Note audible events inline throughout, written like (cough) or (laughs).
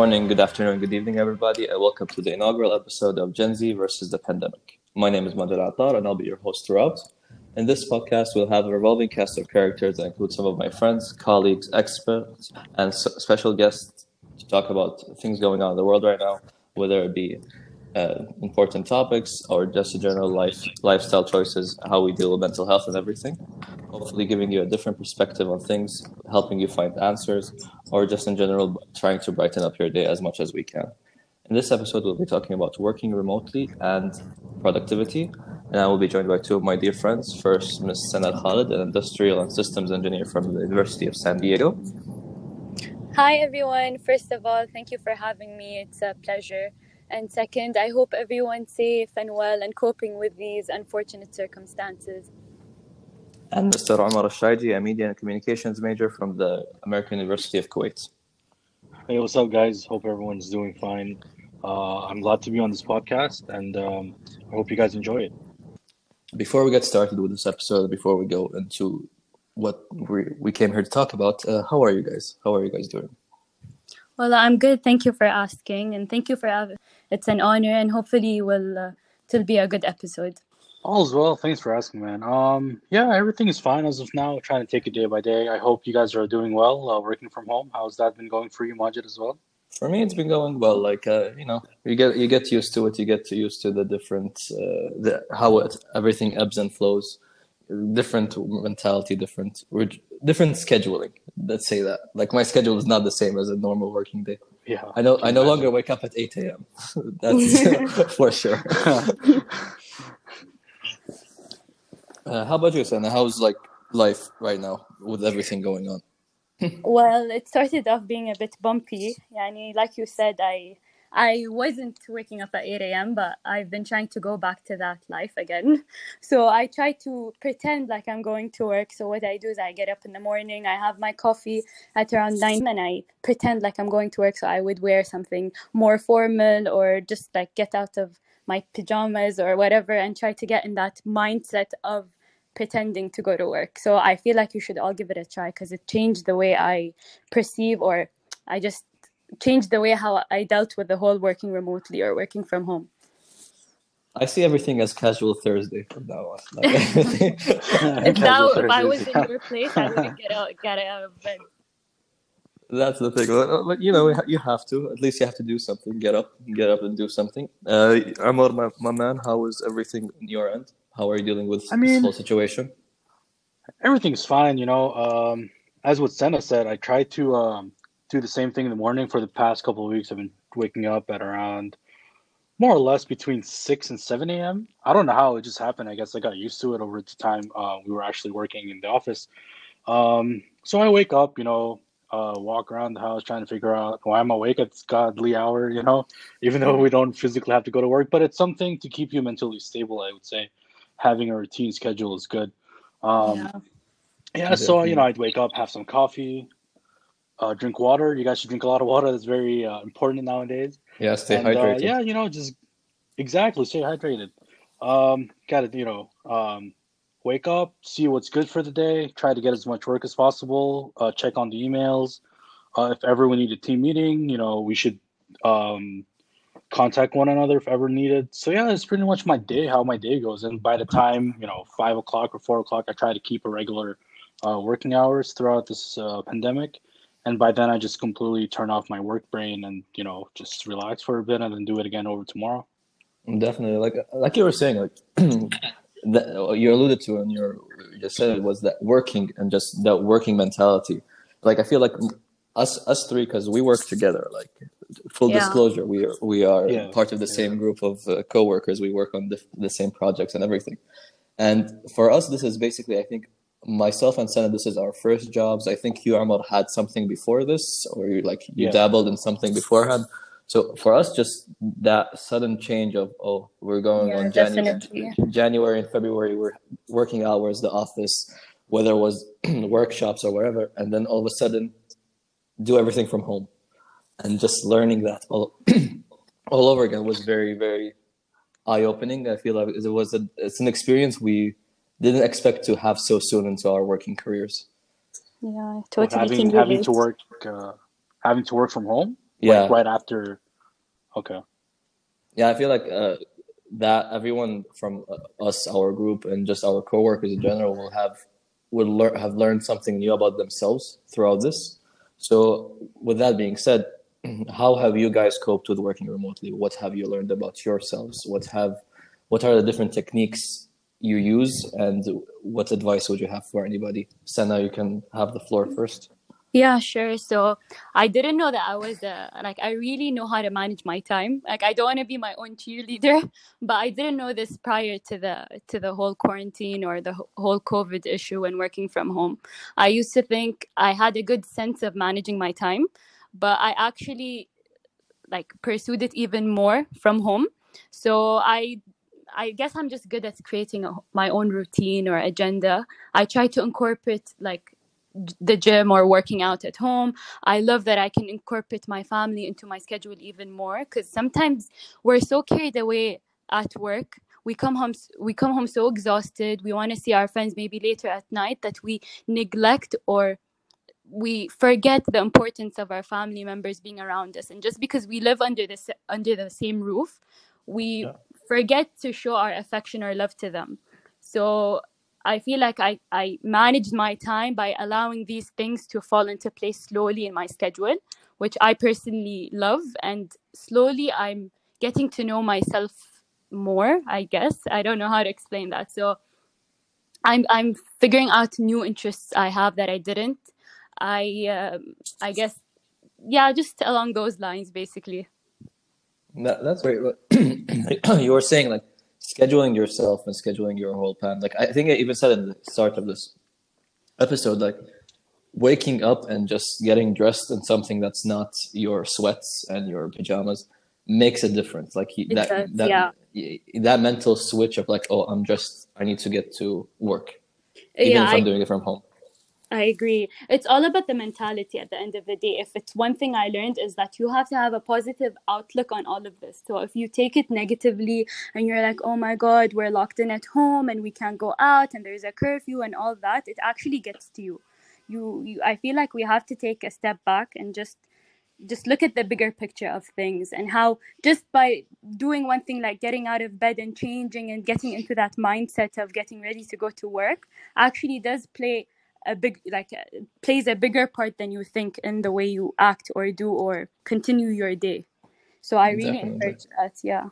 Good morning, good afternoon, good evening, everybody, and welcome to the inaugural episode of Gen Z versus the Pandemic. My name is Majid Attar, and I'll be your host throughout. In this podcast, we'll have a revolving cast of characters that include some of my friends, colleagues, experts, and special guests to talk about things going on in the world right now, whether it be uh, important topics or just general life lifestyle choices, how we deal with mental health and everything. Hopefully, giving you a different perspective on things, helping you find answers, or just in general trying to brighten up your day as much as we can. In this episode, we'll be talking about working remotely and productivity, and I will be joined by two of my dear friends. First, Ms. Sana Khalid, an industrial and systems engineer from the University of San Diego. Hi, everyone. First of all, thank you for having me. It's a pleasure. And second, I hope everyone's safe and well and coping with these unfortunate circumstances. And Mr. Omar Al-Shaiji, a media and communications major from the American University of Kuwait. Hey, what's up, guys? Hope everyone's doing fine. Uh, I'm glad to be on this podcast, and um, I hope you guys enjoy it. Before we get started with this episode, before we go into what we, we came here to talk about, uh, how are you guys? How are you guys doing? Well, I'm good. Thank you for asking. And thank you for having It's an honor. And hopefully, will uh, it'll be a good episode. All's well. Thanks for asking, man. Um, yeah, everything is fine as of now. Trying to take it day by day. I hope you guys are doing well, uh, working from home. How's that been going for you, Majid, as well? For me, it's been going well. Like uh, you know, you get you get used to it. You get used to the different uh, the how it, everything ebbs and flows. Different mentality, different different scheduling. Let's say that. Like my schedule is not the same as a normal working day. Yeah, I know. I no longer wake up at eight a.m. (laughs) That's (laughs) for sure. (laughs) Uh, how about you, Sana? How's like life right now with everything going on? well, it started off being a bit bumpy. Yani, like you said, I I wasn't waking up at 8 a.m., but I've been trying to go back to that life again. (laughs) So I try to pretend like I'm going to work. So what I do is I get up in the morning, I have my coffee at around 9, and I pretend like I'm going to work. So I would wear something more formal or just like get out of my pajamas or whatever and try to get in that mindset of pretending to go to work. So I feel like you should all give it a try because it changed the way I perceive or I just changed the way how I dealt with the whole working remotely or working from home. I see everything as casual Thursday from now on. (laughs) Like (laughs) if, that, if I was in your place, I wouldn't get out, get out of bed. That's the thing. But you know, you have to. At least you have to do something. Get up, get up, and do something. Uh, Omar, my, my man, how is everything on your end? How are you dealing with I mean, this whole situation? Everything's fine. You know, um, as what Sana said, I try to um, do the same thing in the morning for the past couple of weeks. I've been waking up at around more or less between 6 and 7 a.m. I don't know how it just happened. I guess I got used to it over the time uh, we were actually working in the office. Um, so I wake up, you know, uh, walk around the house trying to figure out why I'm awake at this godly hour, you know, (laughs) even though we don't physically have to go to work, but it's something to keep you mentally stable, I would say. Having a routine schedule is good. Um, yeah. yeah, so, you know, I'd wake up, have some coffee, uh, drink water. You guys should drink a lot of water. That's very uh, important nowadays. Yeah, stay and, hydrated. Uh, yeah, you know, just exactly stay hydrated. Um, Got to, you know, um, wake up, see what's good for the day, try to get as much work as possible, uh, check on the emails. Uh, if ever we need a team meeting, you know, we should um, contact one another if ever needed. So yeah, it's pretty much my day, how my day goes. And by the time you know five o'clock or four o'clock, I try to keep a regular uh, working hours throughout this uh, pandemic and by then I just completely turn off my work brain and you know just relax for a bit and then do it again over tomorrow. Definitely, like like you were saying, like (clears throat) that you alluded to and you just said it was that working and just that working mentality. Like I feel like us us three because we work together. Like full Yeah. disclosure, we are we are Yeah, part of the yeah. same group of uh, coworkers. We work on the, the same projects and everything. And for us, this is basically, I think, myself and Sana, this is our first jobs. I think you, Omar, had something before this, or you like you Yeah. dabbled in something beforehand. So for us, just that sudden change of oh, we're going Yeah, on January, definitely. January and February, we're working hours, the office, whether it was (clears throat) workshops or wherever, and then all of a sudden, do everything from home, and just learning that all (clears throat) all over again was very very eye opening. I feel like it was a it's an experience we didn't expect to have so soon into our working careers. Yeah, I What, totally having having to work uh, having to work from home Yeah, Like right after. Okay. yeah. I feel like uh, that everyone from uh, us, our group, and just our coworkers in general will have will learn have learned something new about themselves throughout this. So, with that being said, (clears throat) how have you guys coped with working remotely? What have you learned about yourselves? What have what are the different techniques you use, and what advice would you have for anybody? Sana, you can have the floor first. Yeah, sure. So I didn't know that I was uh, like I really know how to manage my time. Like I don't want to be my own cheerleader, (laughs) but I didn't know this prior to the to the whole quarantine or the whole COVID issue when working from home. I used to think I had a good sense of managing my time, but I actually like pursued it even more from home. So I I guess I'm just good at creating a, my own routine or agenda. I try to incorporate like the gym or working out at home. I love that I can incorporate my family into my schedule even more because sometimes we're so carried away at work. We come home we come home so exhausted. We want to see our friends maybe later at night that we neglect or we forget the importance of our family members being around us and just because we live under the s- under the same roof we Yeah. Forget to show our affection or love to them. So i feel like i i managed my time by allowing these things to fall into place slowly in my schedule which i personally love. And slowly i'm getting to know myself more i guess. I don't know how to explain that. So i'm i'm figuring out new interests i have that i didn't. I um, i guess yeah just along those lines basically. That, that's great. (clears throat) (clears throat) You were saying like scheduling yourself and scheduling your whole plan. Like I think I even said in the start of this episode, like waking up and just getting dressed in something that's not your sweats and your pajamas makes a difference. Like he, that does, that yeah. that mental switch of like, oh, I'm just I need to get to work, even yeah if I'm I, doing it from home. I agree. It's all about the mentality at the end of the day. If it's one thing I learned is that you have to have a positive outlook on all of this. So if you take it negatively and you're like, oh my God, we're locked in at home and we can't go out and there's a curfew and all that, it actually gets to you. You, you I feel like we have to take a step back and just just look at the bigger picture of things and how just by doing one thing like getting out of bed and changing and getting into that mindset of getting ready to go to work actually does play a big like uh, plays a bigger part than you think in the way you act or do or continue your day. So i really Definitely. encourage that yeah.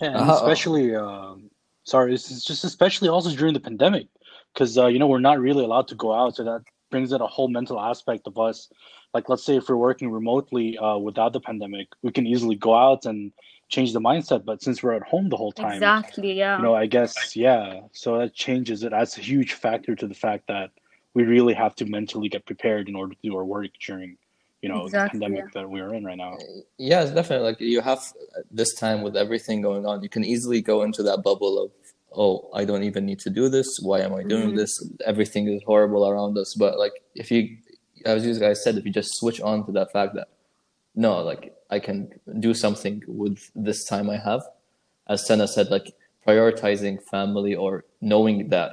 Yeah, and Uh, especially, um, sorry, it's just especially also during the pandemic, because uh, you know we're not really allowed to go out, so that brings in a whole mental aspect of us. Like, let's say if we're working remotely uh, without the pandemic, we can easily go out and change the mindset. But since we're at home the whole time, exactly yeah you know, I guess yeah, so that changes it. Adds a huge factor to the fact that we really have to mentally get prepared in order to do our work during, you know, Exactly, the pandemic that we're in right now. Yeah, it's definitely like you have this time with everything going on, you can easily go into that bubble of, oh, I don't even need to do this. Why am I doing Mhm. this? Everything is horrible around us. But like, if you, as you guys said, if you just switch on to that fact that, no, like I can do something with this time I have, as Sana said, like prioritizing family or knowing that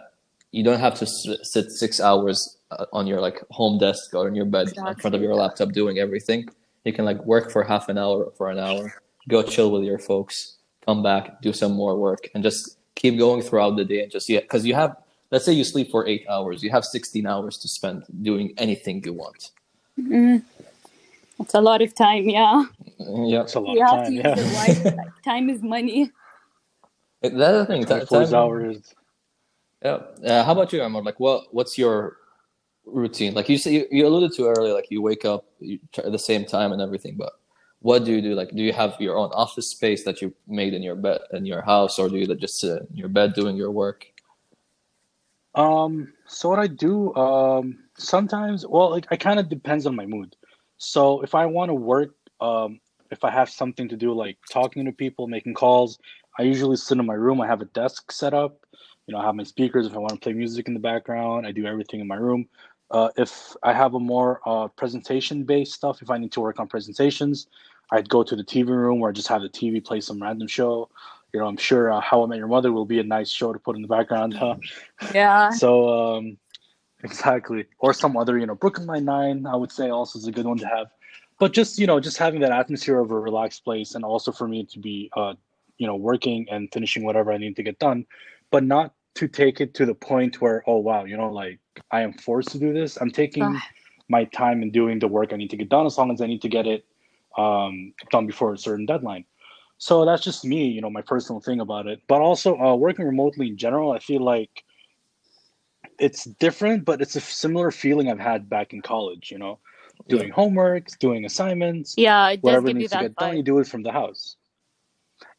you don't have to sit six hours uh, on your like home desk or in your bed in front of your laptop doing everything you can like work for half an hour for an hour go chill with your folks come back do some more work and just keep going throughout the day and just yeah because you have let's say you sleep for eight hours you have 16 hours to spend doing anything you want Mhm. it's a lot of time yeah yeah it's a lot you of have to time. use Yeah, it wisely (laughs) like time is money that's the thing ti- 24 time- hours. Yeah. Uh, how about you, Omar? Like, what what's your routine? Like you say, you, you alluded to earlier, like you wake up you try at the same time and everything. But what do you do? Like, do you have your own office space that you made in your bed in your house, or do you just sit in your bed doing your work? Um, so what I do, um, sometimes, well, like, I kind of depends on my mood. So if I want to work, um, if I have something to do, like talking to people, making calls, I usually sit in my room. I have a desk set up. You know, I have my speakers. If I want to play music in the background, I do everything in my room. Uh, if I have a more uh, presentation-based stuff, if I need to work on presentations, I'd go to the TV room where I just have the TV play some random show. You know, I'm sure uh, How I Met Your Mother will be a nice show to put in the background. Huh? yeah So um, (laughs) exactly, or some other, you know, Brooklyn Nine Nine. I would say also is a good one to have. but just you know, just having that atmosphere of a relaxed place, and also for me to be, uh, you know, working and finishing whatever I need to get done, but not to take it to the point where, oh wow, you know, like I am forced to do this. I'm taking my time and doing the work I need to get done as long as I need to get it um, done before a certain deadline. So that's just me, you know, my personal thing about it. But also uh, working remotely in general, I feel like it's different, but it's a similar feeling I've had back in college. You know, doing homework, doing assignments, Yeah, it does whatever give you needs to that get done, you do it from the house.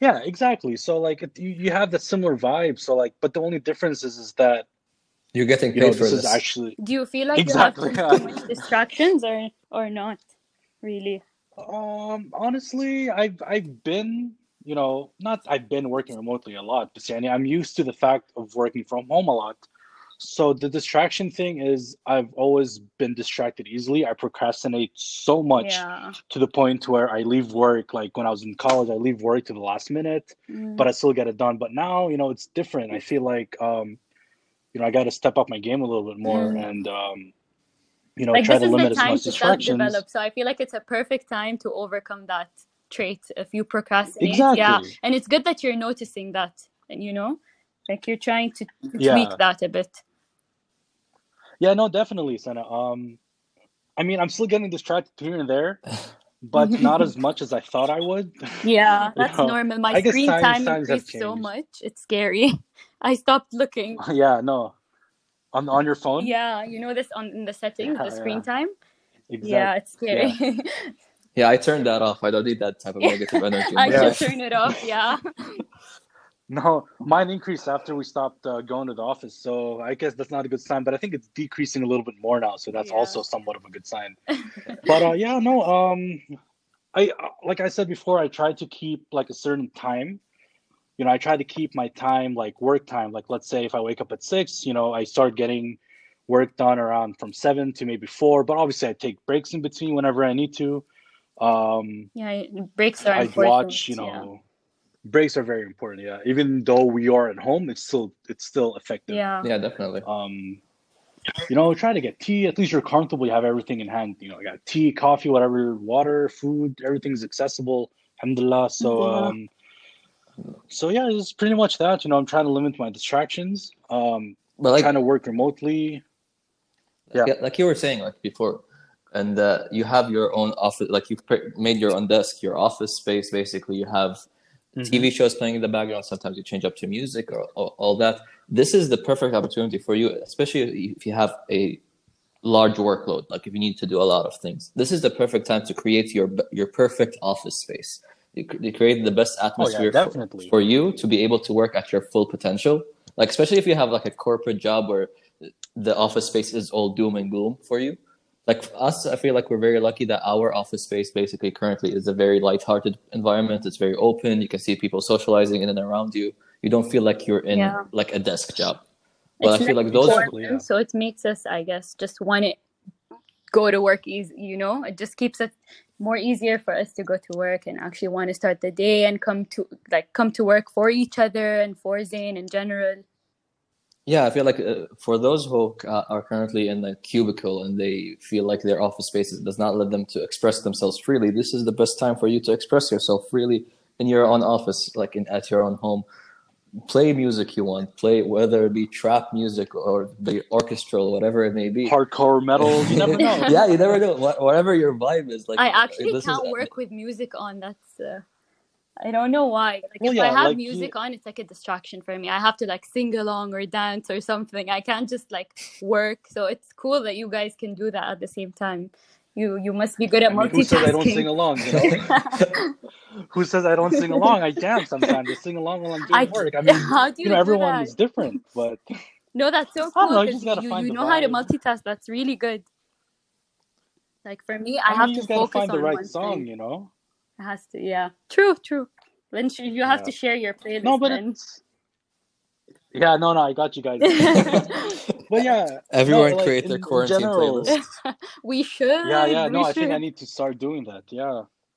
Yeah, exactly. So like it, you, you have that similar vibe. So like, but the only difference is is that You're getting you paid know for this this. is actually Do you feel like Exactly, you have too (laughs) much distractions or or not? Really? Um, honestly, I've I've been, you know, not I've been working remotely a lot, but mean, I'm used to the fact of working from home a lot. So the distraction thing is I've always been distracted easily. I procrastinate so much Yeah. to the point where I leave work, like when I was in college, I leave work to the last minute, Mm. but I still get it done. But now, you know, it's different. I feel like um, you know, I got to step up my game a little bit more Mm. and um, you know, like try this to is the limit as time much to distractions. self-develop so i feel like it's a perfect time to overcome that trait if you procrastinate Exactly. yeah and it's good that you're noticing that and you know like you're trying to Yeah. tweak that a bit Yeah, no, definitely, Sana. Um, I mean, I'm still getting distracted here and there, but (laughs) not as much as I thought I would. yeah (laughs) that's know, normal my I screen time times increased so much it's scary (laughs) i stopped looking yeah, no, on on your phone. yeah you know this on in the settings Yeah, the screen yeah. time exactly. yeah it's scary (laughs) Yeah, I turned that off. I don't need that type of negative (laughs) energy. i my Yeah. should turn it off yeah (laughs) No, mine increased after we stopped uh, going to the office, so I guess that's not a good sign. But I think it's decreasing a little bit more now, so that's Yeah. also somewhat of a good sign. but uh, yeah, no, um, I uh, like I said before, I try to keep like a certain time. You know, I try to keep my time like work time. Like let's say if I wake up at six, you know, I start getting work done around from seven to maybe four. But obviously, I take breaks in between whenever I need to. Um, yeah breaks are I important watch, you know, yeah. breaks are very important. Yeah, even though we are at home, it's still it's still effective. yeah Yeah, definitely. Um, you know, try to get tea. At least you're comfortable. You have everything in hand. You know, you got tea, coffee, whatever, water, food. Everything's accessible. Alhamdulillah. So, Alhamdulillah. um, so yeah, it's pretty much that. You know, I'm trying to limit my distractions. Um, But like, trying to work remotely. yeah. Yeah. like you were saying like before, and uh, you have your own office. Like you've pre- made your own desk, your office space. Basically, you have TV shows playing in the background. Sometimes you change up to music or, or all that. This is the perfect opportunity for you, especially if you have a large workload. Like if you need to do a lot of things, this is the perfect time to create your your perfect office space. You, cr- you create the best oh, atmosphere for, definitely. for you to be able to work at your full potential. Like especially if you have like a corporate job where the office space is all doom and gloom for you. Like for us, I feel like we're very lucky that our office space basically currently is a very light-hearted environment. It's very open. You can see people socializing in and around you. You don't feel like you're in Yeah. like a desk job. Well, It's I feel like those. Yeah. so it makes us i guess just want to go to work easy you know it just keeps it more easier for us to go to work and actually want to start the day and come to like come to work for each other and for Zain in general Yeah, I feel like uh, for those who uh, are currently in the cubicle and they feel like their office space does not let them to express themselves freely, this is the best time for you to express yourself freely in your own office, like in at your own home. Play music you want, play whether it be trap music or the orchestral, whatever it may be. Hardcore metal. You never know. (laughs) yeah, you never know. Whatever your vibe is, like I actually this can't work with music on. That's uh, I don't know why. Like Well, if yeah, I have like, music on, it's like a distraction for me. I have to like sing along or dance or something. I can't just like work. So it's cool that you guys can do that at the same time. You you must be good at I mean, multitasking. who says I don't sing along? You know? (laughs) who says I don't sing along? I jam sometimes. I sing along while I'm doing I- work. I (laughs) mean, How do you, you know, do everyone that? is different, but No, that's so cool know, you because just gotta you, you the know how to multitask. That's really good. Like for me, I, I, mean, have you to just focus find the right one song, thing. you know. It has to, yeah. True, true. Then you have Yeah. to share your playlist. No, but then. it's yeah, no, no, I got you guys. (laughs) but yeah, Everyone no, like, create their in- in quarantine general- playlist. (laughs) we should. Yeah, yeah, no, we I think I need to start doing that. Yeah,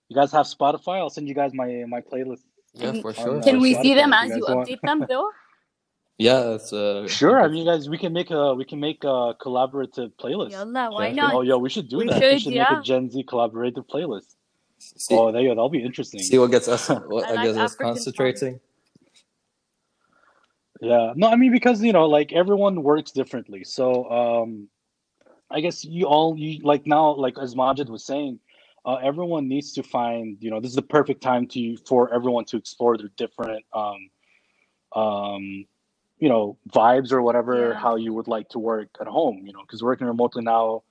you guys have Spotify? I'll send you guys my my playlist. Yeah, for sure. uh, Can we see them as you you update them (laughs) though? Yeah, it's uh, Sure. I mean, guys, we can make a we can make a collaborative playlist. Yalla, why Yeah. not? Oh yeah, we should do We that. we should, should yeah. make a Gen Z collaborative playlist. see, oh, there you go. That'll be interesting. see what gets us (laughs) what I like gets us African concentrating. Yeah. No, I mean because you know, like everyone works differently. So um I guess you all you like now, like as Majid was saying, uh, everyone needs to find, you know, this is the perfect time to for everyone to explore their different um um you know, vibes or whatever, Yeah. how you would like to work at home, you know, because working remotely now,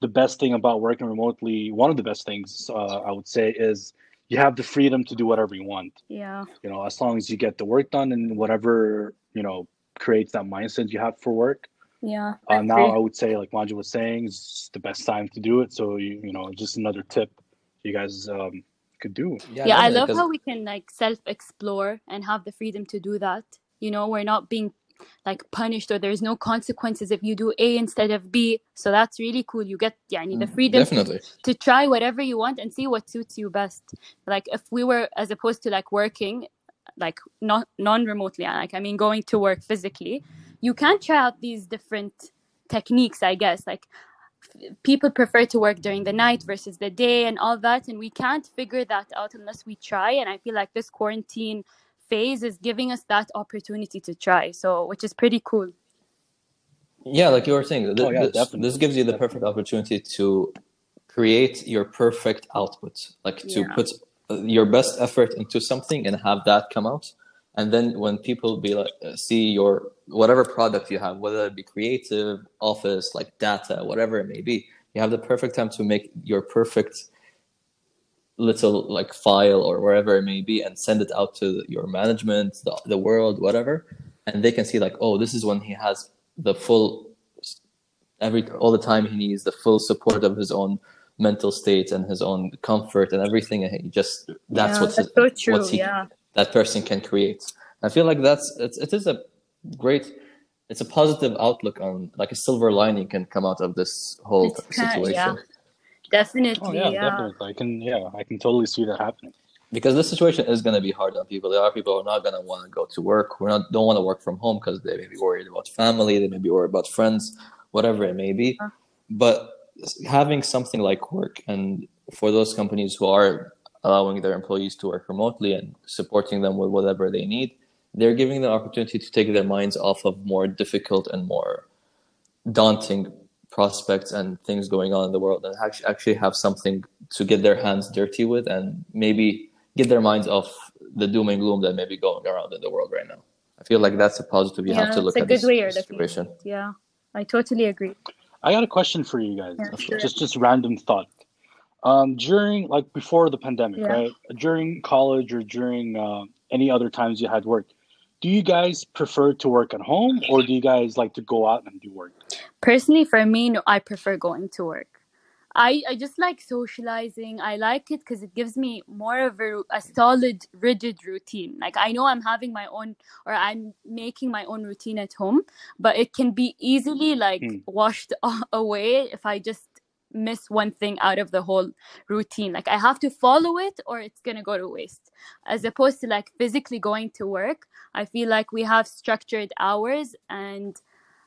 the best thing about working remotely, one of the best things uh, I would say is you have the freedom to do whatever you want Yeah. you know as long as you get the work done and whatever you know creates that mindset you have for work Yeah. I uh, now i would say like Manja was saying is the best time to do it so you you know just another tip you guys um, could do yeah, I love love 'cause- how we can like self explore and have the freedom to do that. You know, we're not being like punished or there's no consequences if you do A instead of B. So that's really cool. You get yeah, the mm, freedom to, definitely. to try whatever you want and see what suits you best. Like if we were as opposed to like working like not non remotely, like I mean going to work physically, you can try out these different techniques, I guess. Like people prefer to work during the night versus the day and all that and we can't figure that out unless we try and i feel like this quarantine phase is giving us that opportunity to try so which is pretty cool Yeah, like you were saying, th- Oh, yeah, this, this gives you the perfect opportunity to create your perfect output, like to Yeah. put uh, your best effort into something and have that come out. And then when people be like, uh, see your whatever product you have, whether it be creative, office, like data, whatever it may be, you have the perfect time to make your perfect little like file or wherever it may be and send it out to your management, the, the world, whatever, and they can see like, oh, this is when he has the full every all the time he needs the full support of his own mental state and his own comfort and everything and he just that's yeah, what's that's so true what's he, yeah. that person can create. I feel like that's it's, it is a great it's a positive outlook on like a silver lining can come out of this whole It's kind- situation. yeah. Definitely oh yeah, yeah, definitely i can yeah i can totally see that happening because this situation is going to be hard on people. There are people who are not going to want to go to work, who not don't want to work from home because they may be worried about family, they may be worried about friends, whatever it may be. Yeah. But having something like work, and for those companies who are allowing their employees to work remotely and supporting them with whatever they need, they're giving them the opportunity to take their minds off of more difficult and more daunting prospects and things going on in the world and actually actually have something to get their hands dirty with and maybe get their minds off the doom and gloom that may be going around in the world right now. I feel like that's a positive you yeah have to look it's a at good this way you're situation. it. yeah i totally agree i got a question for you guys Yeah, sure. just just random thought um during like before the pandemic Yeah. right during college or during uh, any other times you had work do you guys prefer to work at home or do you guys like to go out and do work? Personally for me no i prefer going to work. I i just like socializing. I like it because it gives me more of a, a solid rigid routine. Like i know i'm having my own or i'm making my own routine at home but it can be easily like Mm. washed (laughs) away if i just miss one thing out of the whole routine. Like i have to follow it or it's going to go to waste. As opposed to like physically going to work i feel like we have structured hours and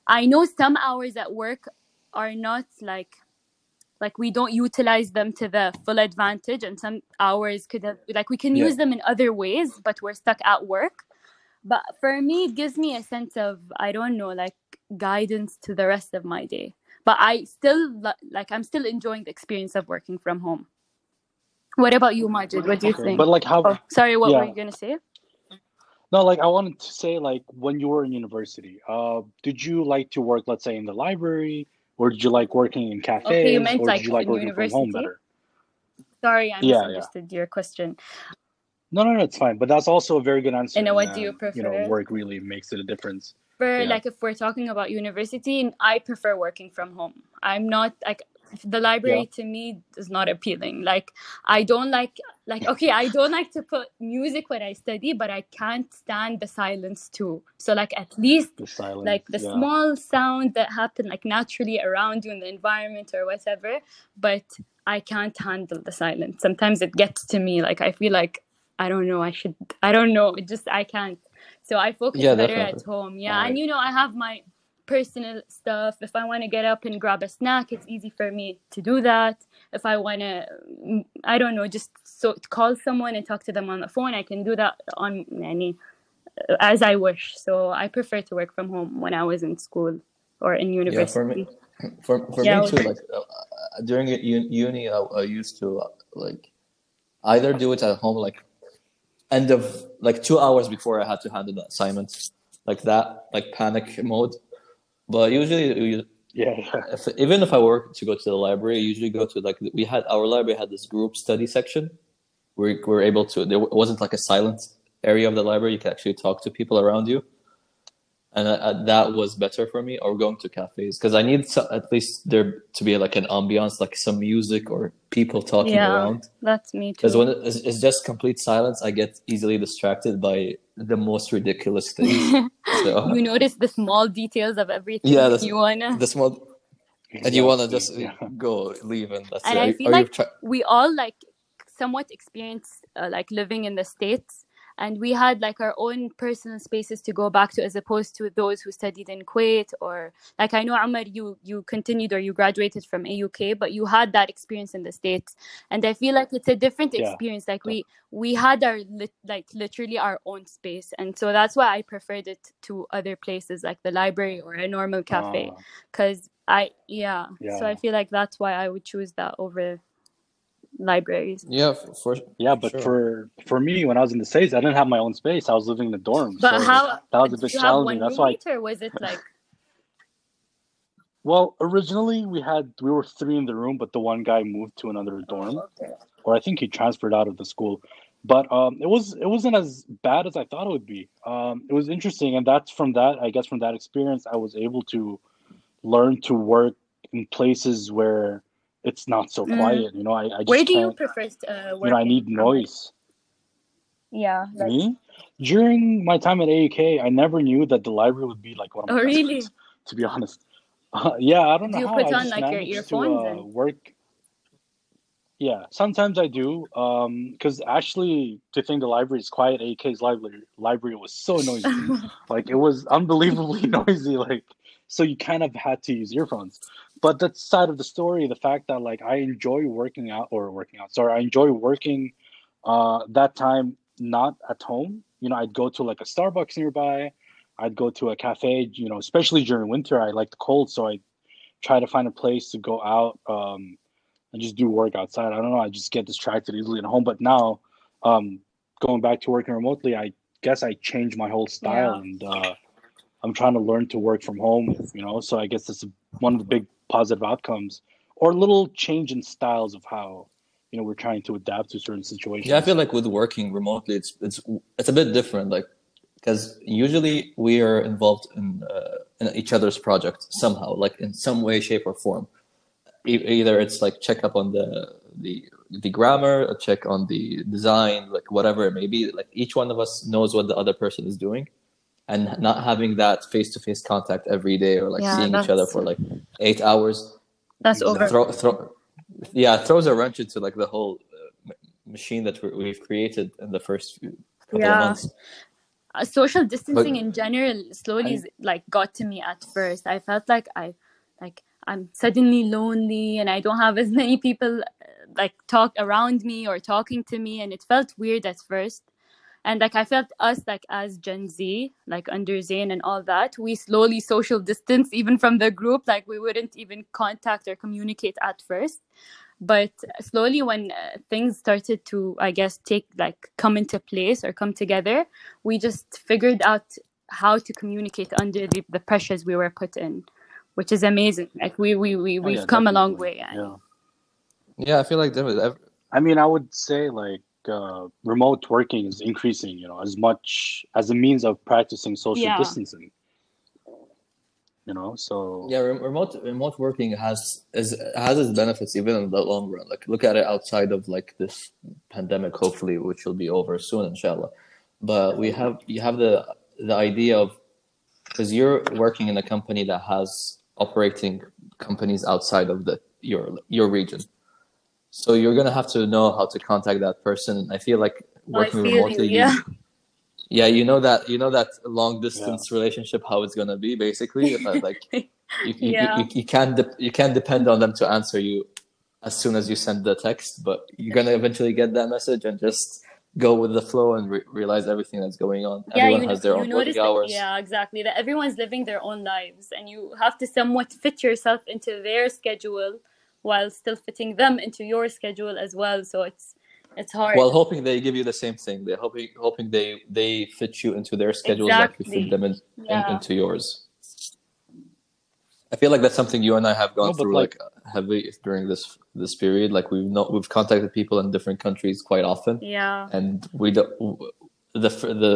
I know some hours at work are not like like we don't utilize them to the full advantage and some hours could have like we can Yeah. use them in other ways but we're stuck at work. But for me it gives me a sense of i don't know like guidance to the rest of my day but i still like i'm still enjoying the experience of working from home what about you majid what do you Okay, think but like how oh, sorry what were you gonna say No, like I wanted to say, like when you were in university, uh, did you like to work, let's say, in the library, or did you like working in cafes, meant, or like, did you like in working from home university? better? sorry i Yeah, yeah. misunderstood your question No, no, no, it's fine. But that's also a very good answer. And what do you and, You know, work really makes it a difference. Yeah. like if we're talking about university and i prefer working from home i'm not like the library to me is not appealing like i don't like like okay i don't like to put music when i study but i can't stand the silence too so like at least The silence. like the yeah. small sound that happen like naturally around you in the environment or whatever but i can't handle the silence sometimes it gets to me like i feel like i don't know i should i don't know it just i can't So I focus Yeah, better definitely. at home. Yeah, Alright. and you know I have my personal stuff. If I want to get up and grab a snack, it's easy for me to do that. If I want to, I don't know, just so call someone and talk to them on the phone, I can do that on any as I wish. So I prefer to work from home when I was in school or in university. Yeah, for me, (clears throat) for, for Yeah, me too. Like uh, uh, during uni, I, I used to uh, like either do it at home, like end of like two hours before I had to hand in the assignment, like that, like panic mode. But usually, Yeah, if, even if I were to go to the library, I usually go to like we had our library had this group study section where we were able to. There wasn't like a silent area of the library. You could actually talk to people around you, and uh, uh, that was better for me. Or going to cafes because I need so, at least there to be like an ambiance, like some music or people talking Yeah. around. That's me too. Because when it's, it's just complete silence, I get easily distracted by the most ridiculous (laughs) things. so (laughs) you notice the small details of everything Yeah, that that's- you wanna. the small and you want to just Yeah. go leave and that's And it. I Are- feel are you like try- we all like somewhat experience uh, like living in the states and we had like our own personal spaces to go back to as opposed to those who studied in kuwait or like i know Omar, you you continued or you graduated from auk but you had that experience in the states. And i feel like it's a different Yeah. experience. Like we we had our like literally our own space. And so that's why i preferred it to other places like the library or a normal cafe Uh, because I yeah. So I feel like that's why I would choose that over libraries. yeah f- for yeah, but Sure. for for me, when I was in the states, I didn't have my own space. I was living in the dorm. But so how that was a bit challenging. That's why. roommate or was it like (laughs) Well, originally we had we were three in the room, but the one guy moved to another dorm, or I think he transferred out of the school. But um, it was it wasn't as bad as I thought it would be. Um, it was interesting, and that's from that I guess from that experience I was able to learn to work in places where it's not so Mm. quiet. You know, I, I just where do you prefer uh, you know I need noise. Yeah. Like, Me during my time at AUK, I never knew that the library would be like one of my Oh, really? To be honest, uh, yeah, I don't know Do you how. put I on, like, your earphones to uh, and- work. Yeah, sometimes I do. Um, because actually, to think the library is quiet, AUK's library library was so noisy. (laughs) like it was unbelievably (laughs) noisy. Like so, you kind of had to use earphones. But that side of the story, the fact that like I enjoy working out or working out. Sorry, I enjoy working. Uh, that time not at home. You know, I'd go to like a Starbucks nearby. I'd go to a cafe. You know, especially during winter, I like the cold, so I try to find a place to go out um, and just do work outside. I don't know. I just get distracted easily at home. But now, um, going back to working remotely, I guess I changed my whole style, Yeah. and uh, I'm trying to learn to work from home. You know, so I guess that's one of the big positive outcomes, or a little change in styles of how you know we're trying to adapt to certain situations. yeah i feel like with working remotely it's it's it's a bit different like because usually we are involved in uh, in each other's project somehow like in some way shape or form e- either it's like check up on the the the grammar a check on the design like whatever it may be like each one of us knows what the other person is doing and not having that face-to-face contact every day or like Yeah, seeing each other for like eight hours That's over. throw, throw, yeah, it throws a wrench into like the whole uh, machine that we we've created in the first few couple Yeah. of months. uh, social distancing But- in general slowly I- like got to me at first i felt like i like i'm suddenly lonely and i don't have as (laughs) many people uh, like talk around me or talking to me and it felt weird at first and like i felt us like as gen z like under zain and all that we slowly social distance even from the group like we wouldn't even contact or communicate at first but slowly when uh, things started to i guess take like come into place or come together we just figured out how to communicate under the, the pressures we were put in which is amazing like we we, we Oh, we've yeah, come a long definitely. way Yeah. Yeah, I feel like there was ev- I mean, I would say like uh, remote working is increasing, you know, as much as a means of practicing social Yeah. distancing. You know, so yeah, rem- remote remote working has is has its benefits even in the long run. Like look at it outside of like this pandemic, hopefully, which will be over soon, inshallah. But we have you have the the idea of because you're working in a company that has operating companies outside of the your your region. So you're gonna have to know how to contact that person. I feel like oh, working feel you, remotely, yeah. (laughs) Yeah, you know that you know that long distance relationship how it's gonna be basically. Uh, (laughs) like you, you, Yeah. you, you can't de- you can't depend on them to answer you as soon as you send the text, but you're gonna eventually get that message and just go with the flow and re- realize everything that's going on. yeah, Everyone you, has their you own notice working that, hours. yeah, exactly. That everyone's living their own lives, and you have to somewhat fit yourself into their schedule while still fitting them into your schedule as well. So it's it's hard. While hoping they give you the same thing, they're hoping hoping they they fit you into their schedules like you fit them in, in- into yours. I feel like that's something you and I have gone No, through like- like, heavily during this this period. Like we've not we've contacted people in different countries quite often, yeah, and we don't the the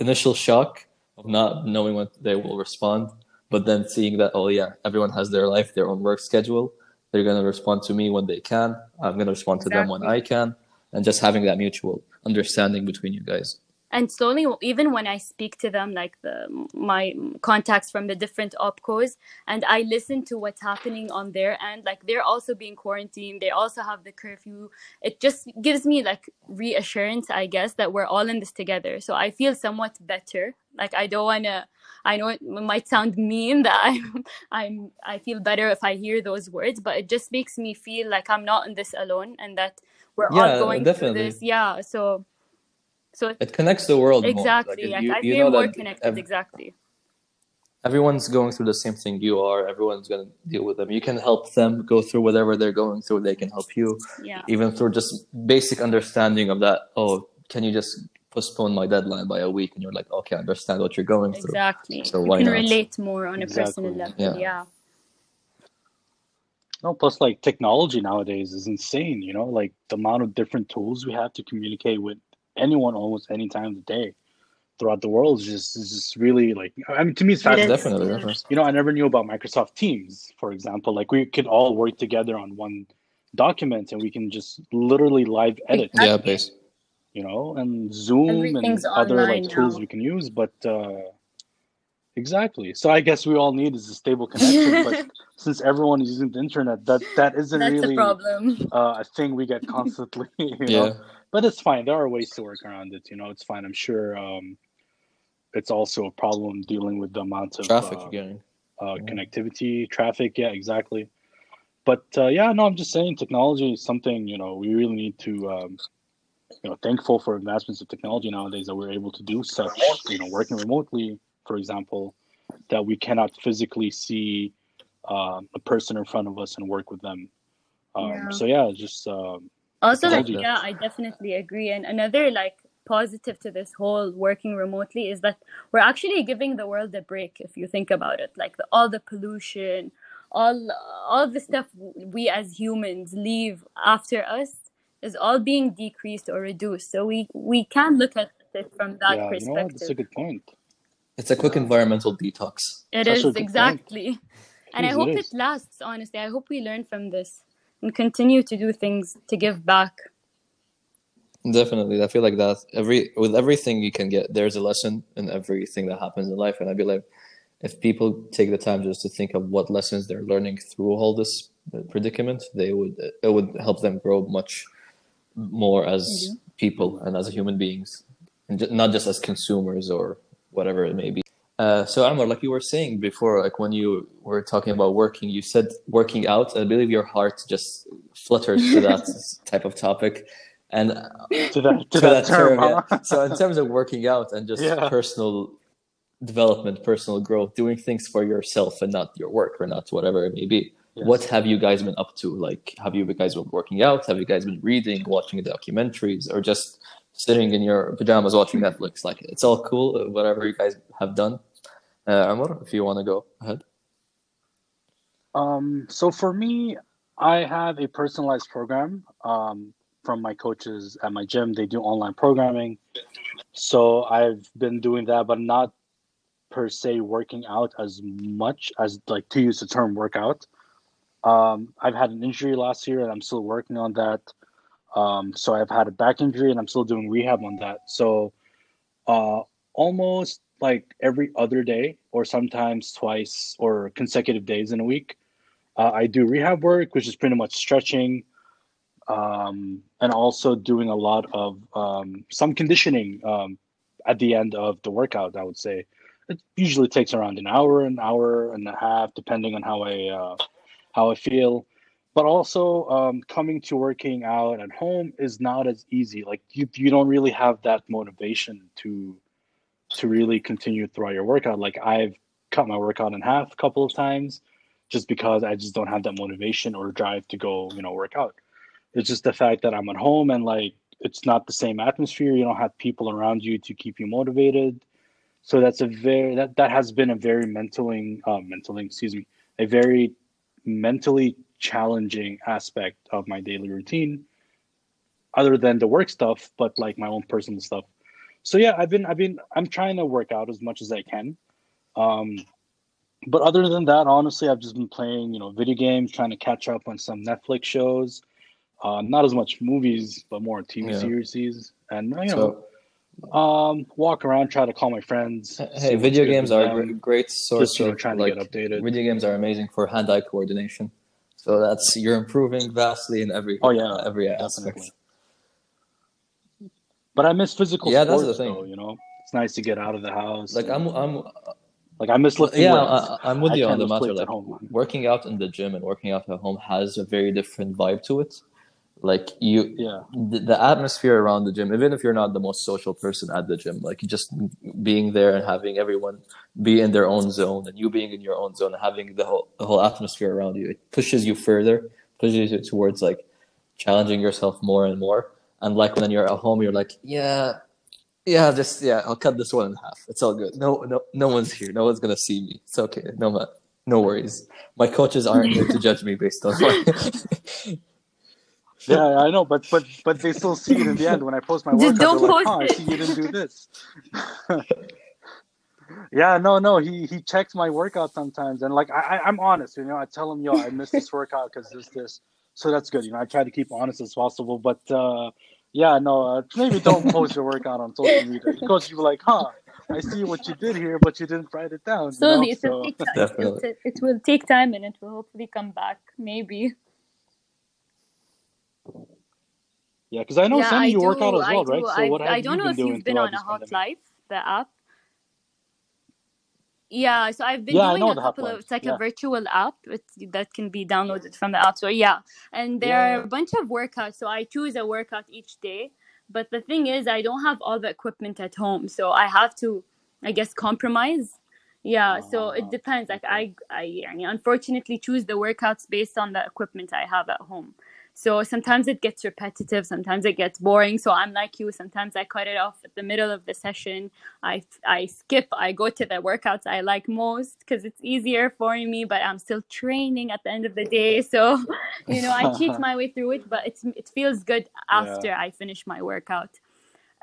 initial shock of not knowing when they will respond, but then seeing that oh yeah, everyone has their life, their own work schedule. They're gonna respond to me when they can. I'm gonna respond to them when I can, and just having that mutual understanding between you guys. and slowly even when i speak to them like the my contacts from the different opcos and i listen to what's happening on their end like they're also being quarantined. They also have the curfew. It just gives me like reassurance i guess that we're all in this together. So i feel somewhat better. Like i don't want to i know it might sound mean that (laughs) i'm i'm i feel better if i hear those words but it just makes me feel like i'm not in this alone and that we're Yeah, all going definitely. through this yeah so so It connects the world more. Exactly. Like, Like, you, I you know more connected. ev- exactly. everyone's going through the same thing you are. Everyone's going to deal with them. You can help them go through whatever they're going through. They can help you, Yeah. even through just basic understanding of that. Oh, can you just postpone my deadline by a week? And you're like, okay, I understand what you're going through. Exactly. So you why can not? relate more on a personal level. Yeah. Yeah. No, plus like technology nowadays is insane, you know, like the amount of different tools we have to communicate with anyone almost any time of the day throughout the world is just is just really like I mean to me it's It fascinating. is. Definitely, Yeah. definitely. You know, I never knew about Microsoft Teams, for example. Like we could all work together on one document and we can just literally live edit, Yeah, base. You know, and Zoom and other online like tools now. we can use, but uh exactly. So I guess we all need is a stable (laughs) connection, but since everyone is using the internet, that that isn't That's really a problem. uh, a thing we get constantly. (laughs) You know? Yeah. but it's fine. There are ways to work around it. You know, it's fine. I'm sure. Um, it's also a problem dealing with the amount of Traffic uh, again. uh, Yeah. connectivity, traffic. Yeah, exactly. But uh, yeah, no, I'm just saying technology is something you know we really need to. Um, you know, thankful for advancements of technology nowadays that we're able to do such. You know, working remotely, for example, that we cannot physically see um, a person in front of us and work with them. Um, Yeah. So yeah, just um, Also, like, yeah, I definitely agree. And another like positive to this whole working remotely is that we're actually giving the world a break if you think about it. Like the, all the pollution, all all the stuff we as humans leave after us is all being decreased or reduced. So we we can look at it from that yeah, you know perspective. That's a good point. It's a quick environmental detox. It Such is a point. exactly. (laughs) And I hope it hope it, is. lasts, honestly. I hope we learn from this and continue to do things to give back. Definitely, I feel like that every with everything you can get, there's a lesson in everything that happens in life, and I believe if people take the time just to think of what lessons they're learning through all this predicament, they would it would help them grow much more as people and as human beings, and not just as consumers or whatever it may be. Uh, so Omar, like you were saying before, like when you were talking about working, you said working out. I believe your heart just flutters to that (laughs) type of topic, and To that, to to that, term, yeah. So in terms of working out and just Yeah. personal development, personal growth, doing things for yourself and not your work or not whatever it may be. Yes. What have you guys been up to? Like, have you guys been working out? Have you guys been reading, watching documentaries, or just sitting in your pajamas watching Netflix? Like, it's all cool, uh, whatever you guys have done. Uh, Omar, if you want to go ahead. Um, so for me, I have a personalized program um, from my coaches at my gym. They do online programming. So I've been doing that, but not per se working out as much as like to use the term workout. Um, I've had an injury last year and I'm still working on that. Um, so I've had a back injury and I'm still doing rehab on that. So uh, almost like every other day or sometimes twice or consecutive days in a week, uh, I do rehab work, which is pretty much stretching, um, and also doing a lot of um, some conditioning um, at the end of the workout. I would say it usually takes around an hour, an hour and a half, depending on how I uh, how I feel. But also, um, coming to working out at home is not as easy. Like you, you don't really have that motivation to to really continue throughout your workout. Like I've cut my workout in half a couple of times just because I just don't have that motivation or drive to go, you know, work out. It's just the fact that I'm at home and like it's not the same atmosphere. You don't have people around you to keep you motivated. So that's a very that that has been a very mentaling uh mentaling, excuse me, a very mentally challenging aspect of my daily routine other than the work stuff, but like my own personal stuff. So yeah, I've been I've been I'm trying to work out as much as I can. Um but other than that, honestly, I've just been playing, you know, video games, trying to catch up on some Netflix shows. Uh, not as much movies, but more TV Yeah. series, and you So, know, um, walk around, try to call my friends. hey, video games are them, great source Just of trying to like get updated. video games are amazing for hand-eye coordination. So that's you're improving vastly in every Oh yeah, every aspect. definitely. But I miss physical Yeah, that's the thing. though. You know, it's nice to get out of the house. Like I'm I'm like I miss lifting yeah weights. I, I'm with you on the matter. Like home. working out in the gym and working out at home has a very different vibe to it. Like you, Yeah, the, the atmosphere around the gym, even if you're not the most social person at the gym, like just being there and having everyone be in their own zone and you being in your own zone and having the whole the whole atmosphere around you, it pushes you further, pushes you towards like challenging yourself more and more. And like when you're at home, you're like, yeah, yeah, just yeah, I'll cut this one in half. It's all good. No, no, no one's here. No one's gonna see me. It's okay. No, no worries. My coaches aren't here to judge me based on my. (laughs) (laughs) yeah, I know, but but but they still see it in the end when I post my Just workout. don't They're like, post "Oh, I see you didn't do this." (laughs) yeah, no, no, he he checks my workout sometimes, and like I, I I'm honest, you know, I tell him, "Yo, I missed this workout because this this," so that's good. You know, I try to keep honest as possible, but uh, yeah, no, uh, maybe don't post your workout on social media (laughs) because you're like, "Huh." I see what you did here, but you didn't write it down. you know? Slowly, it will take time. Definitely. It, it will take time, and it will hopefully come back. Maybe. Yeah, because I know yeah, some of you do, work out as well, right? So what I, I don't know if you've been on a Hot pandemic? Life, the app. Yeah, so I've been yeah, doing a couple of it's like yeah. a virtual app that can be downloaded from the app store. Yeah, and there yeah. are a bunch of workouts. So I choose a workout each day. But the thing is, I don't have all the equipment at home, so I have to, I guess, compromise. Yeah, uh, so it depends. Like I, I, I unfortunately choose the workouts based on the equipment I have at home. So sometimes it gets repetitive, sometimes it gets boring. So I'm like you. Sometimes I cut it off at the middle of the session. I I skip. I go to the workouts I like most because it's easier for me. But I'm still training at the end of the day. So you know I cheat (laughs) my way through it. But it's it feels good after I finish my workout.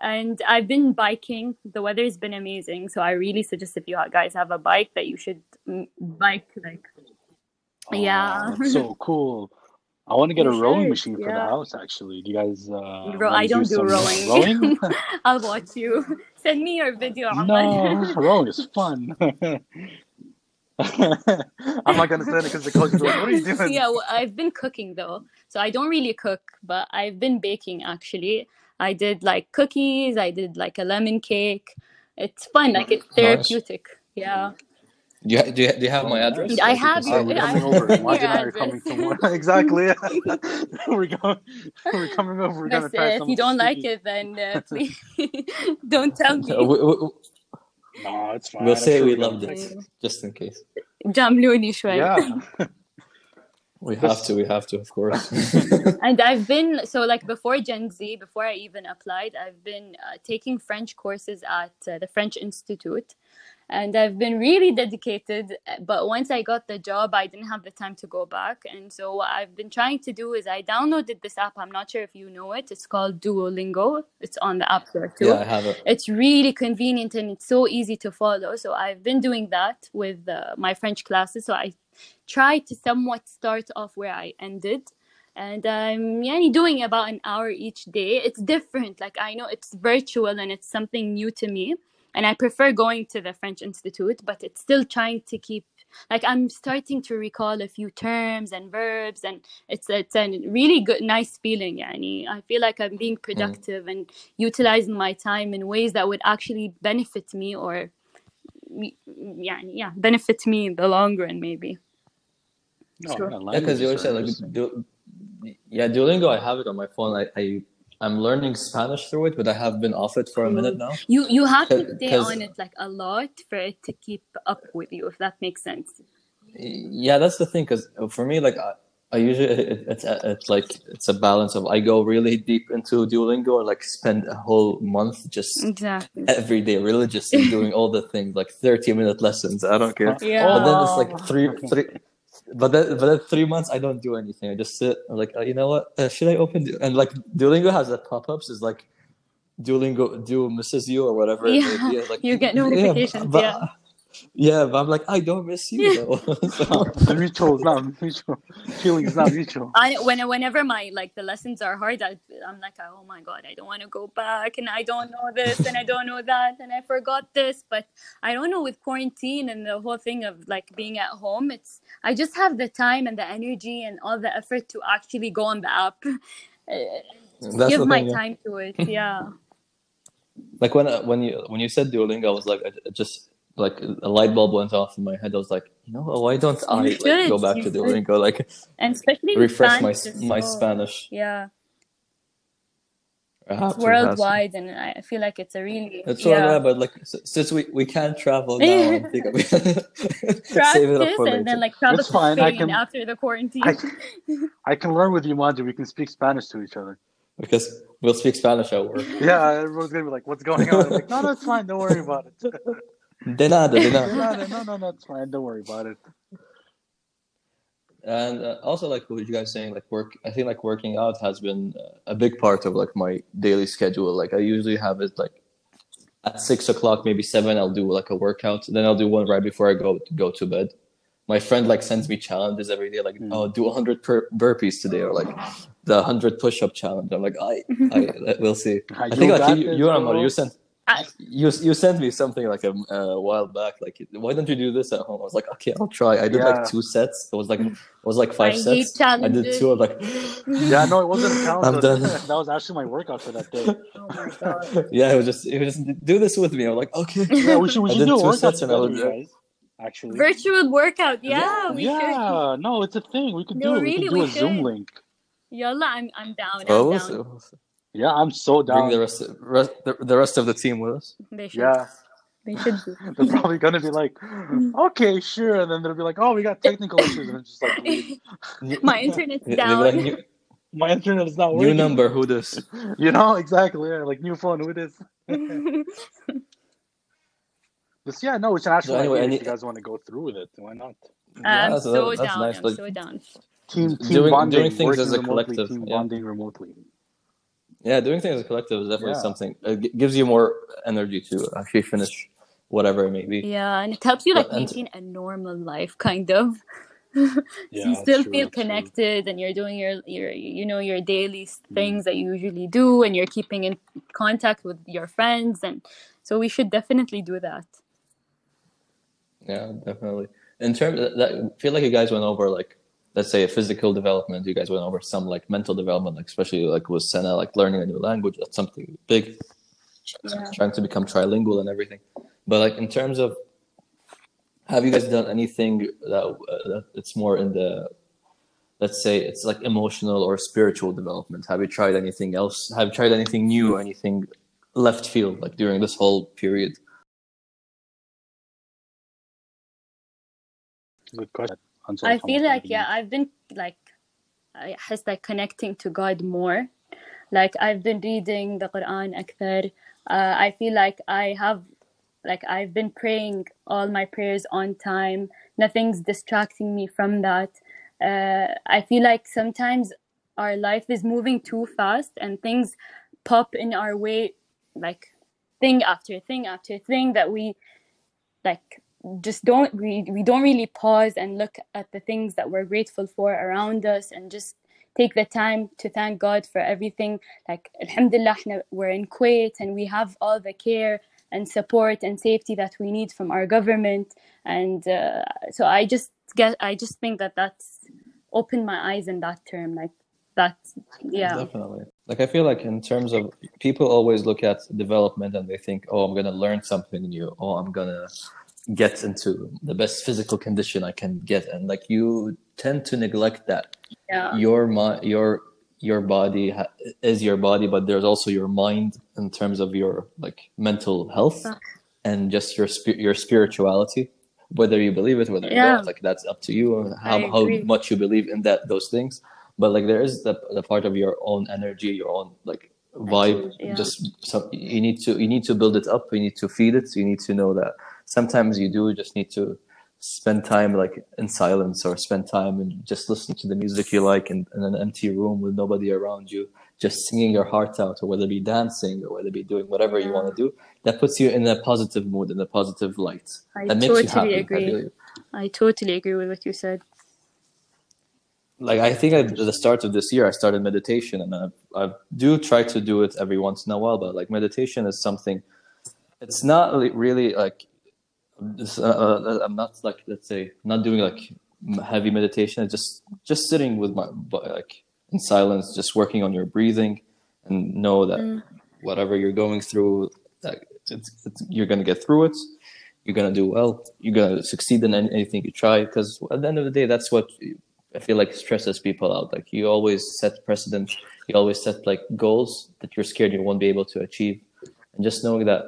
And I've been biking. The weather's been amazing. So I really suggest if you guys have a bike that you should bike like oh, Yeah. Oh, that's so (laughs) cool. I want to get You a rowing should, machine for the house. Actually, do you guys? Uh, Ro- I don't do some rowing. (laughs) Rowing? I'll watch you. (laughs) Send me your video. no, Ahmad. (laughs) rowing is fun. I'm not gonna send it because the coach goes, "What are you doing?" yeah, well, I've been cooking though, so I don't really cook, but I've been baking actually. I did like cookies. I did like a lemon cake. It's fun. Like it's Nice. therapeutic. Yeah. Do you, do you, do you have my Oh, address? nice. I Like, you have can your- (laughs) Are (laughs) we send me- I coming have over? your Why did I address. coming somewhere? exactly. we're going. We're coming over. We're gonna That's try it. If some you don't like cookies. it, then uh, (laughs) please don't tell Uh, me. we, we, No, it's fine. we'll I'm say sure we we're gonna loved fix it, just in case. جاملوني شوي. Yeah. We have to, we have to, of course. and I've been so like before Gen Z, before I even applied, I've been uh, taking French courses at uh, the French Institute, and I've been really dedicated. But once I got the job, I didn't have the time to go back, and so what I've been trying to do is I downloaded this app. I'm not sure if you know it. It's called Duolingo. It's on the App Store too yeah, I have it. it's really convenient and it's so easy to follow. So I've been doing that with uh, my French classes. So I try to somewhat start off where I ended. And I'm yeah, doing about an hour each day. It's different. Like I know it's virtual and it's something new to me. And I prefer going to the French Institute, but it's still trying to keep like I'm starting to recall a few terms and verbs, and it's it's a really good, nice feeling. Yani. I feel like I'm being Mm. productive and utilizing my time in ways that would actually benefit me or yeah, yeah, benefit me in the long run, maybe. No, Sure. yeah, Yeah, because you always are said like, interesting. du- yeah, Duolingo. I have it on my phone. I, I I'm learning Spanish through it, but I have been off it for a minute now. You you have to (laughs) stay on it like a lot for it to keep up with you, if that makes sense. Yeah, that's the thing. Because for me, like I, I usually it, it's uh, it's like it's a balance of I go really deep into Duolingo and like spend a whole month just Exactly. every day religiously doing all the things like 30 minute lessons i don't care (laughs) Yeah. but then it's like Oh. three three but then but then three months i don't do anything i just sit I'm like uh, you know what uh, should i open Du-" and like duolingo has that pop-ups is like duolingo duo misses you or whatever Yeah. Like, (laughs) you get yeah, notifications, but, yeah. Yeah but i'm like i don't miss you (laughs) though (laughs) So- mutual is not mutual. Feeling is not mutual. (laughs) I when whenever my like the lessons are hard, I, I'm like, oh my god, I don't want to go back, and I don't know this, and I don't know that, and I forgot this. But I don't know with quarantine and the whole thing of like being at home, it's I just have the time and the energy and all the effort to actually go on the app, that's give the my thing, yeah. time to it. Yeah, like when uh, when you when you said duolingo i was like I, I just like a light bulb went off in my head i was like you know why don't i like go back to should. duolingo like and especially refresh my Spanish, my so- Spanish. Yeah, I it's to, it worldwide, and I feel like it's a really It's yeah. worldwide, but like since we, we can't travel now, I think we (laughs) save it up Practice for later. and then like travel It's to fine, I Spain can- after the quarantine. I, (laughs) I can learn with you, Manji. We can speak Spanish to each other. because we'll speak Spanish at work. Yeah, everyone's gonna be like, "What's going on?" I'm like, no, no, it's fine. Don't worry about it. (laughs) De nada, de nada. no, no, no, no, it's fine. Don't worry about it. And uh, also, like what you guys saying, like work. I think like working out has been uh, a big part of like my daily schedule. Like I usually have it like at six o'clock, maybe seven. I'll do like a workout. Then I'll do one right before I go go to bed. My friend like sends me challenges every day, like Mm. oh, do hundred per- burpees today, or like the hundred push up challenge. I'm like, I, I (laughs) we'll see. I think like got you, this, you, Omar, bro. you sent I- you you sent me something like a, a while back. Like, why don't you do this at home? I was like, okay, I'll try. I did Yeah. like two sets. It was like mm. it was like five I sets. hate I did two. I was like, (gasps) Yeah, no, it wasn't a challenge. I'm that- done. (laughs) that was actually my workout for that day. Oh my god. yeah, it was just it was just do this with me. I'm like, okay. Yeah, we should we I should did do two workout sets and I together, was uh, guys. Actually, Virtual workout, yeah, we should. yeah, no, it's a thing. We could No, do it. We really, could do we a Zoom should. link. Yalla, I'm I'm down. I'm Oh, down. see, we'll see. Yeah, I'm so down. Bring down. the rest, rest the, the rest of the team with us. They should. Yeah, They should (laughs) do. they're probably gonna be like, okay, sure, and then they'll be like, oh, we got technical issues, and it's just like, leave. (laughs) My internet's They- they like, down. new, (laughs) my internet is not working. new working. number. Who this? You know exactly. Yeah, like new phone. Who it is? But yeah, no, it's an actual So anyway, any- If you guys want to go through with it, why not? I'm Yeah, so, that- that's down. nice, I'm like- so down. Team team Doing- bonding, doing things as a collective, team yeah. bonding remotely. Yeah, doing things as a collective is definitely Yeah. something. Uh, it gives you more energy to actually finish whatever it may be. Yeah, and it helps you like But- maintain a normal life, kind of. so (laughs) Yeah, you still true, feel that's true. connected, and you're doing your your you know your daily s- mm. things that you usually do, and you're keeping in contact with your friends, and so we should definitely do that. Yeah, definitely. In terms of that, I feel like you guys went over like, let's say, a physical development. You guys went over some like mental development, like especially like with Sana, like learning a new language. That's something big. Yeah. Trying to become trilingual and everything. But like in terms of, have you guys done anything that, uh, that it's more in the, let's say it's like emotional or spiritual development? Have you tried anything else? Have you tried anything new? Anything left field like during this whole period? Good question. I feel like yeah, I've been like I just like connecting to God more. Like I've been reading the Quran. Uh, I feel like I have like I've been praying all my prayers on time. Nothing's distracting me from that. Uh, I feel like sometimes our life is moving too fast and things pop in our way like thing after thing after thing that we like just don't we, we don't really pause and look at the things that we're grateful for around us and just take the time to thank God for everything. Like alhamdulillah we're in Kuwait and we have all the care and support and safety that we need from our government. And uh, so I just get I just think that that's opened my eyes in that term like that yeah. Definitely. Like I feel like in terms of people always look at development and they think oh I'm gonna learn something new. Oh I'm gonna get into the best physical condition i can get. And like you tend to neglect that. Yeah. Your mind your your body ha- is your body but there's also your mind in terms of your like mental health and just your spi- your spirituality. Whether you believe it whether you Yeah. don't like that's up to you how, how much you believe in that those things. But like there is the, the part of your own energy your own like vibe. yeah. just some you need to you need to build it up. You need to feed it. You need to know that sometimes you do just need to spend time like in silence or spend time and just listen to the music you like in, in an empty room with nobody around you just singing your heart out or whether it be dancing or whether it be doing whatever you want to do that puts you in a positive mood in a positive light. I that makes you totally happy. I agree. believe. i totally agree with what you said. Like I think at the start of this year I started meditation and I, I do try to do it every once in a while but like meditation is something it's not really like it's, uh, uh, I'm not like let's say not doing like heavy meditation. Just just sitting with my like in silence just working on your breathing and know that Mm. whatever you're going through like it's, it's, you're gonna get through it. You're gonna do well. You're gonna succeed in any- anything you try because at the end of the day that's what I feel like stresses people out. Like you always set precedent, you always set like goals that you're scared you won't be able to achieve, and just knowing that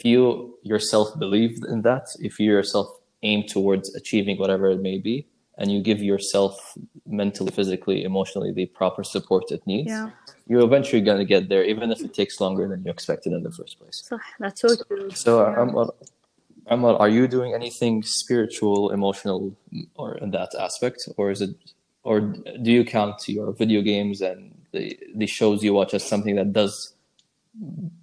if you yourself believe in that, if you yourself aim towards achieving whatever it may be, and you give yourself mentally, physically, emotionally the proper support it needs, yeah you're eventually gonna get there, even if it takes longer than you expected in the first place. so that's so true So, Yeah. Amal, are you doing anything spiritual, emotional, or in that aspect, or is it, or do you count your video games and the the shows you watch as something that does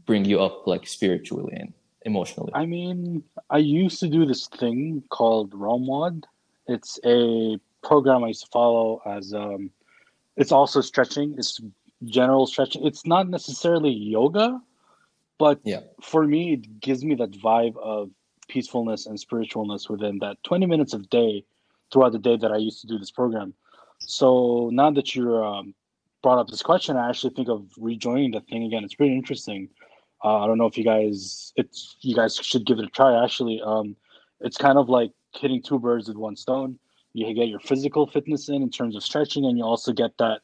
bring you up like spiritually and emotionally? I mean, I used to do this thing called ROMWOD. It's a program I used to follow as um it's also stretching. It's general stretching. It's not necessarily yoga, but Yeah. for me it gives me that vibe of peacefulness and spiritualness within that 20 minutes of day throughout the day that I used to do this program. So now that you're um, brought up this question, I actually think of rejoining the thing again. It's pretty interesting. Uh, I don't know if you guys, it's you guys should give it a try. Actually, um, it's kind of like hitting two birds with one stone. You get your physical fitness in in terms of stretching, and you also get that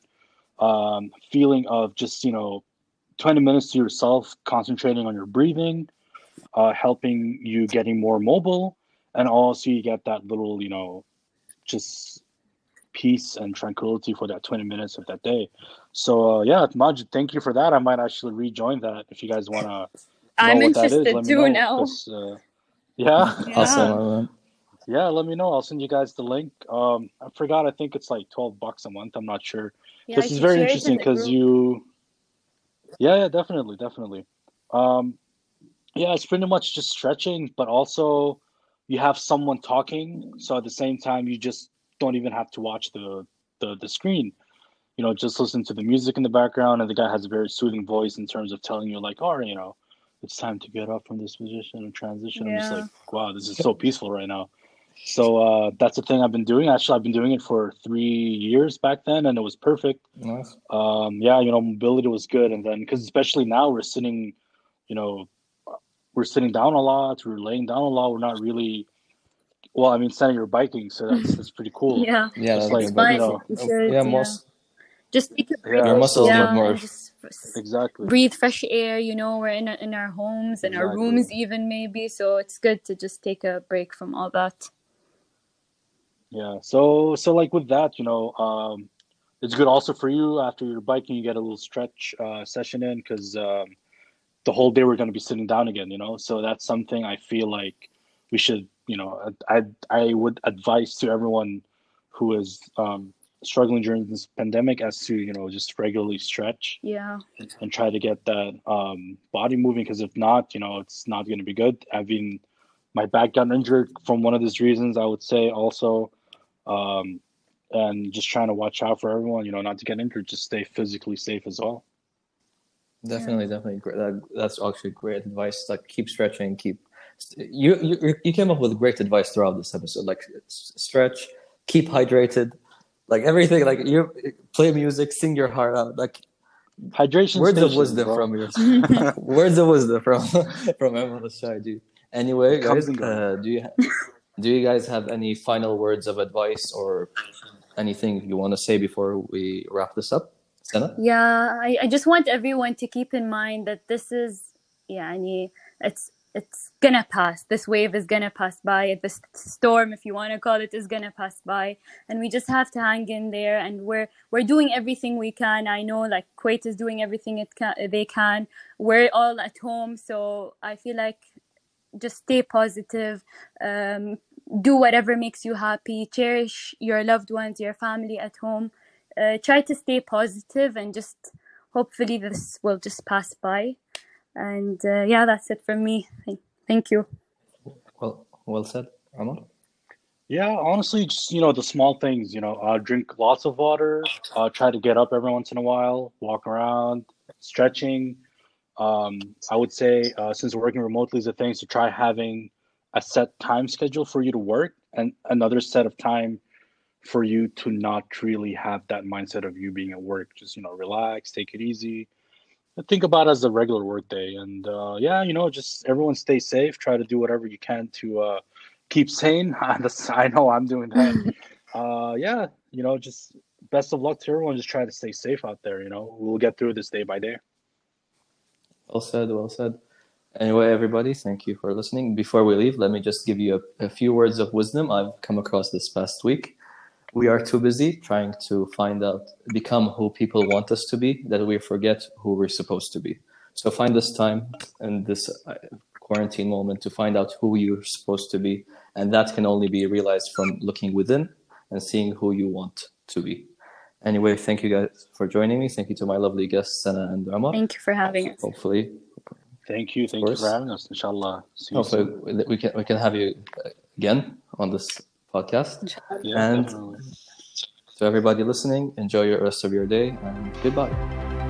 um, feeling of just you know, twenty minutes to yourself, concentrating on your breathing, uh, helping you getting more mobile, and also you get that little you know, just peace and tranquility for that 20 minutes of that day. So uh, yeah, Majid, thank you for that. I might actually rejoin that if you guys want to (laughs) i'm know what that is. interested Let me too know, now 'cause, uh, yeah, (laughs) Yeah. Awesome. yeah. Let me know. I'll send you guys the link. Um, I forgot. I think it's like 12 bucks a month. I'm not sure. yeah, this is very share it in interesting because group. you yeah yeah definitely definitely um yeah it's pretty much just stretching but also you have someone talking so at the same time you just don't even have to watch the the, the screen you know just listen to the music in the background and the guy has a very soothing voice in terms of telling you like all right you know it's time to get up from this position and transition i'm just like wow this is so peaceful right now so uh, that's the thing I've been doing. Actually, I've been doing it for three years back then, and it was perfect Nice. um, yeah, you know, mobility was good, and then because especially now we're sitting, you know, we're sitting down a lot, we're laying down a lot, we're not really. Well, I mean, Sana, you're biking, so that's (laughs) that's pretty cool. yeah Yeah, that's like, good. you know, should, yeah, yeah, most just take a Yeah. break Your muscles yeah, get more- and just exactly. breathe fresh air you know we're in, in our homes in our rooms even maybe so it's good to just take a break from all that Yeah. So so like with that, you know, um, it's good also for you after you're biking, you get a little stretch uh, session in because um, the whole day we're going to be sitting down again, you know. So that's something I feel like we should, you know, I I would advise to everyone who is um, struggling during this pandemic as to you know just regularly stretch yeah and try to get that um, body moving because if not, you know, it's not going to be good. I mean, my back got injured from one of these reasons. I would say also, um, and just trying to watch out for everyone. You know, not to get injured. Just stay physically safe as well. Definitely, definitely. Great. That, that's actually great advice. Like, keep stretching. Keep. You, you you came up with great advice throughout this episode. Like, stretch, keep hydrated, like everything like you play music sing your heart out like hydration words station, of wisdom bro. from you. (laughs) (laughs) words of wisdom from (laughs) from Emma Shahji. anyway guys, uh, do you do you guys have any final words of advice or anything you want to say before we wrap this up Sana? yeah I, I just want everyone to keep in mind that this is yeah I mean, it's it's gonna pass. This wave is gonna pass by. This storm, if you want to call it, is gonna pass by, and we just have to hang in there. And we're we're doing everything we can. I know, like Kuwait is doing everything it can. They can. We're all at home, so I feel like just stay positive. Um, do whatever makes you happy. Cherish your loved ones, your family at home. Uh, try to stay positive and just hopefully this will just pass by. And uh, yeah, that's it from me. Thank, thank you. Well, well said, Omar. Yeah, honestly, just you know the small things. You know, uh, drink lots of water. Uh, try to get up every once in a while. Walk around, stretching. Um, I would say uh, since working remotely is a thing, so try having a set time schedule for you to work and another set of time for you to not really have that mindset of you being at work. Just you know, relax, take it easy. Think about it as a regular work day, and uh, yeah, you know, just everyone stay safe. Try to do whatever you can to uh, keep sane. (laughs) I know I'm doing that. (laughs) uh, yeah, you know, just best of luck to everyone. Just try to stay safe out there. You know, we'll get through this day by day. Well said, well said. Anyway, everybody, thank you for listening. Before we leave, let me just give you a, a few words of wisdom I've come across this past week. We are too busy trying to find out, become who people want us to be, that we forget who we're supposed to be. So find this time and this uh, quarantine moment to find out who you're supposed to be. And that can only be realized from looking within and seeing who you want to be. Anyway, thank you guys for joining me. Thank you to my lovely guests, Sana and Omar. Thank you for having us. Hopefully, Thank you, thank you for having us. Inshallah, see you soon. we can we can have you again on this podcast. Yeah, and- definitely. To everybody listening, enjoy your rest of your day and goodbye.